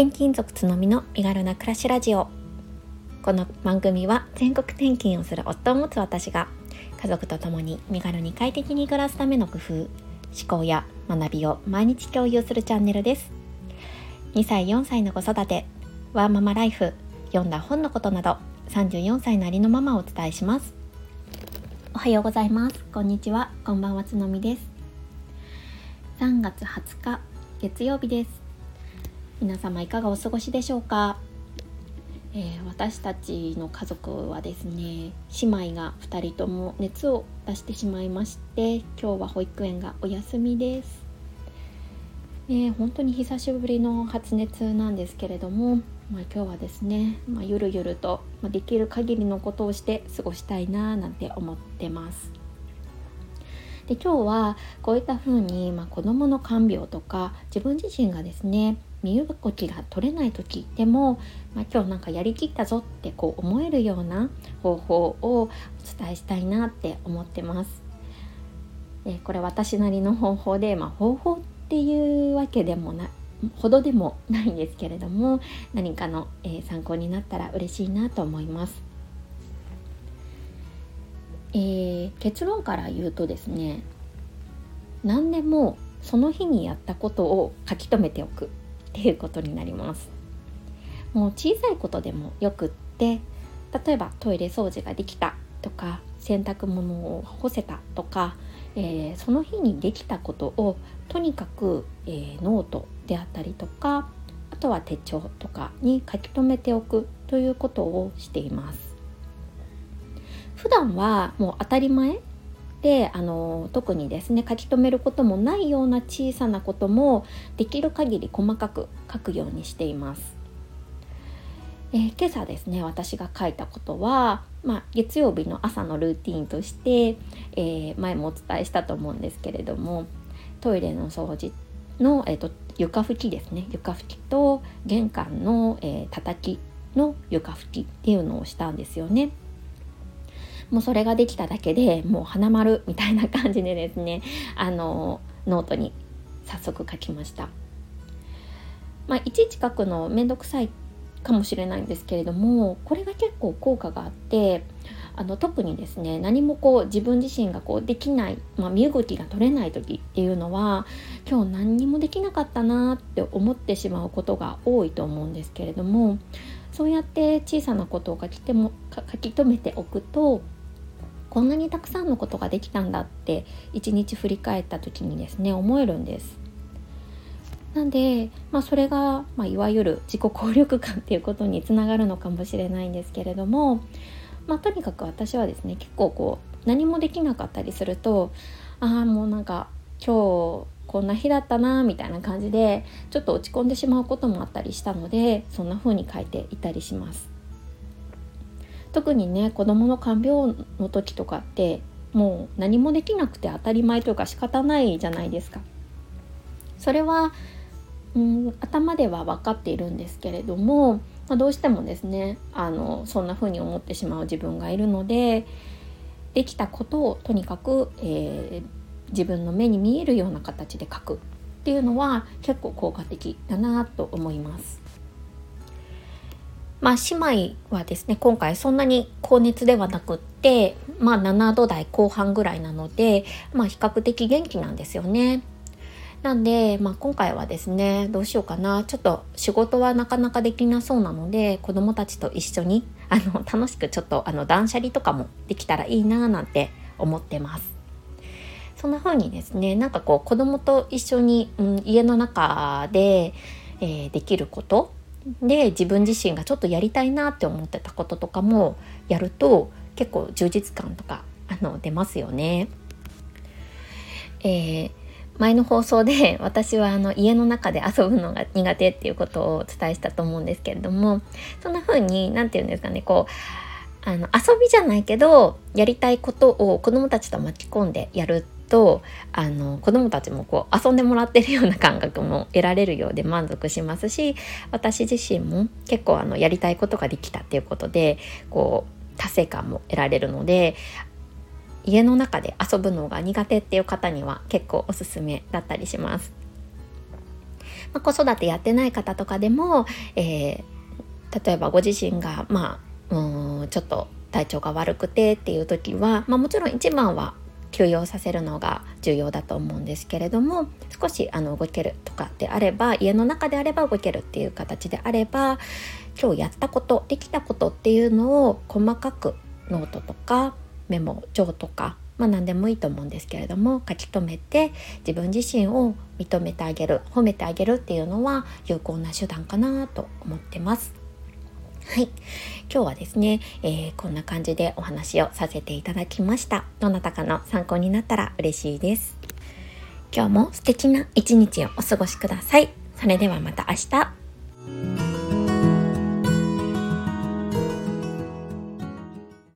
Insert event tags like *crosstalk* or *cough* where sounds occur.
転勤族つのみの身軽な暮らしラジオ。この番組は全国転勤をする夫を持つ私が家族と共に身軽に快適に暮らすための工夫思考や学びを毎日共有するチャンネルです。2歳4歳の子育てワーママライフ読んだ本のことなど34歳のありのままをお伝えします。おはようございます。こんにちは。こんばんはつのみです。3月20日月曜日です。皆様いかがお過ごしでしょうか、えー、私たちの家族はですね姉妹が2人とも熱を出してしまいまして今日は保育園がお休みです、えー、本当に久しぶりの発熱なんですけれども、まあ、今日はですね、まあ、ゆるゆると、まできる限りのことをして過ごしたいななんて思ってます。で今日はこういった風に、まあ、子どもの看病とか自分自身がですね身動きが取れない時でも、まあ、今日なんかやりきったぞってこう思えるような方法をお伝えしたいなって思ってます。えこれ私なりの方法で、まあ、方法っていうわけでもなほどでもないんですけれども何かの、えー、参考になったら嬉しいなと思います。えー、結論から言うとですね何でもその日にやったことを書き留めておくっていうことになります。もう小さいことでもよくって例えばトイレ掃除ができたとか洗濯物を干せたとか、えー、その日にできたことをとにかく、えー、ノートであったりとかあとは手帳とかに書き留めておくということをしています。普段はもう当たり前であの特にですね書き留めることもないような小さなこともできる限り細かく書くようにしています。えー、今朝ですね私が書いたことは、まあ、月曜日の朝のルーティンとして、えー、前もお伝えしたと思うんですけれどもトイレの掃除の、えーと、床拭きですね床拭きと玄関の、えー、叩きの床拭きっていうのをしたんですよね。もうそれができただけでもう花丸みたいな感じでですねあのノートに早速書きました。まあ、いちいち書くのめんどくさいかもしれないんですけれどもこれが結構効果があってあの特にですね何もこう自分自身がこうできない、まあ、身動きが取れない時っていうのは今日何にもできなかったなって思ってしまうことが多いと思うんですけれどもそうやって小さなことを書きても書き留めておくとこんなにたくさんのことができたんだって一日振り返った時にですね思えるんです。なんで、まあ、それが、まあ、いわゆる自己効力感っていうことにつながるのかもしれないんですけれども、まあ、とにかく私はですね結構こう何もできなかったりするとああもうなんか今日こんな日だったなみたいな感じでちょっと落ち込んでしまうこともあったりしたのでそんな風に書いていたりします。特にね子どもの看病の時とかってもう何もできなくて当たり前というか仕方ないじゃないですか。それはうん頭では分かっているんですけれども、まあ、どうしてもですねあのそんな風に思ってしまう自分がいるのでできたことをとにかく、えー、自分の目に見えるような形で書くっていうのは結構効果的だなと思います。まあ、姉妹はですね今回そんなに高熱ではなくって、まあ、7度台後半ぐらいなので、まあ、比較的元気なんですよね。なんで、まあ、今回はですねどうしようかなちょっと仕事はなかなかできなそうなので子供たちと一緒にあの楽しくちょっとあの断捨離とかもできたらいいななんて思ってます。そんな風にですねなんかこう子供と一緒に、うん、家の中で、えー、できることで自分自身がちょっとやりたいなって思ってたこととかもやると結構充実感とかあの出ますよね。えー、前の放送で *laughs* 私はあの家の中で遊ぶのが苦手っていうことをお伝えしたと思うんですけれどもそんな風に何て言うんですかねこうあの遊びじゃないけどやりたいことを子どもたちと巻き込んでやるっとあの子どもたちもこう遊んでもらってるような感覚も得られるようで満足しますし私自身も結構あのやりたいことができたっていうことでこう達成感も得られるので家の中で遊ぶのが苦手っていう方には結構おすすめだったりします。まあ、子育てやってない方とかでも、えー、例えばご自身がまあうんちょっと体調が悪くてっていう時は、まあ、もちろん一番は休養させるのが重要だと思うんですけれども少しあの動けるとかであれば家の中であれば動けるっていう形であれば今日やったことできたことっていうのを細かくノートとかメモ帳とかまあ何でもいいと思うんですけれども書き留めて自分自身を認めてあげる褒めてあげるっていうのは有効な手段かなと思ってます。はい。今日はですね、えー、こんな感じでお話をさせていただきました。どなたかの参考になったら嬉しいです。今日も素敵な一日をお過ごしください。それではまた明日。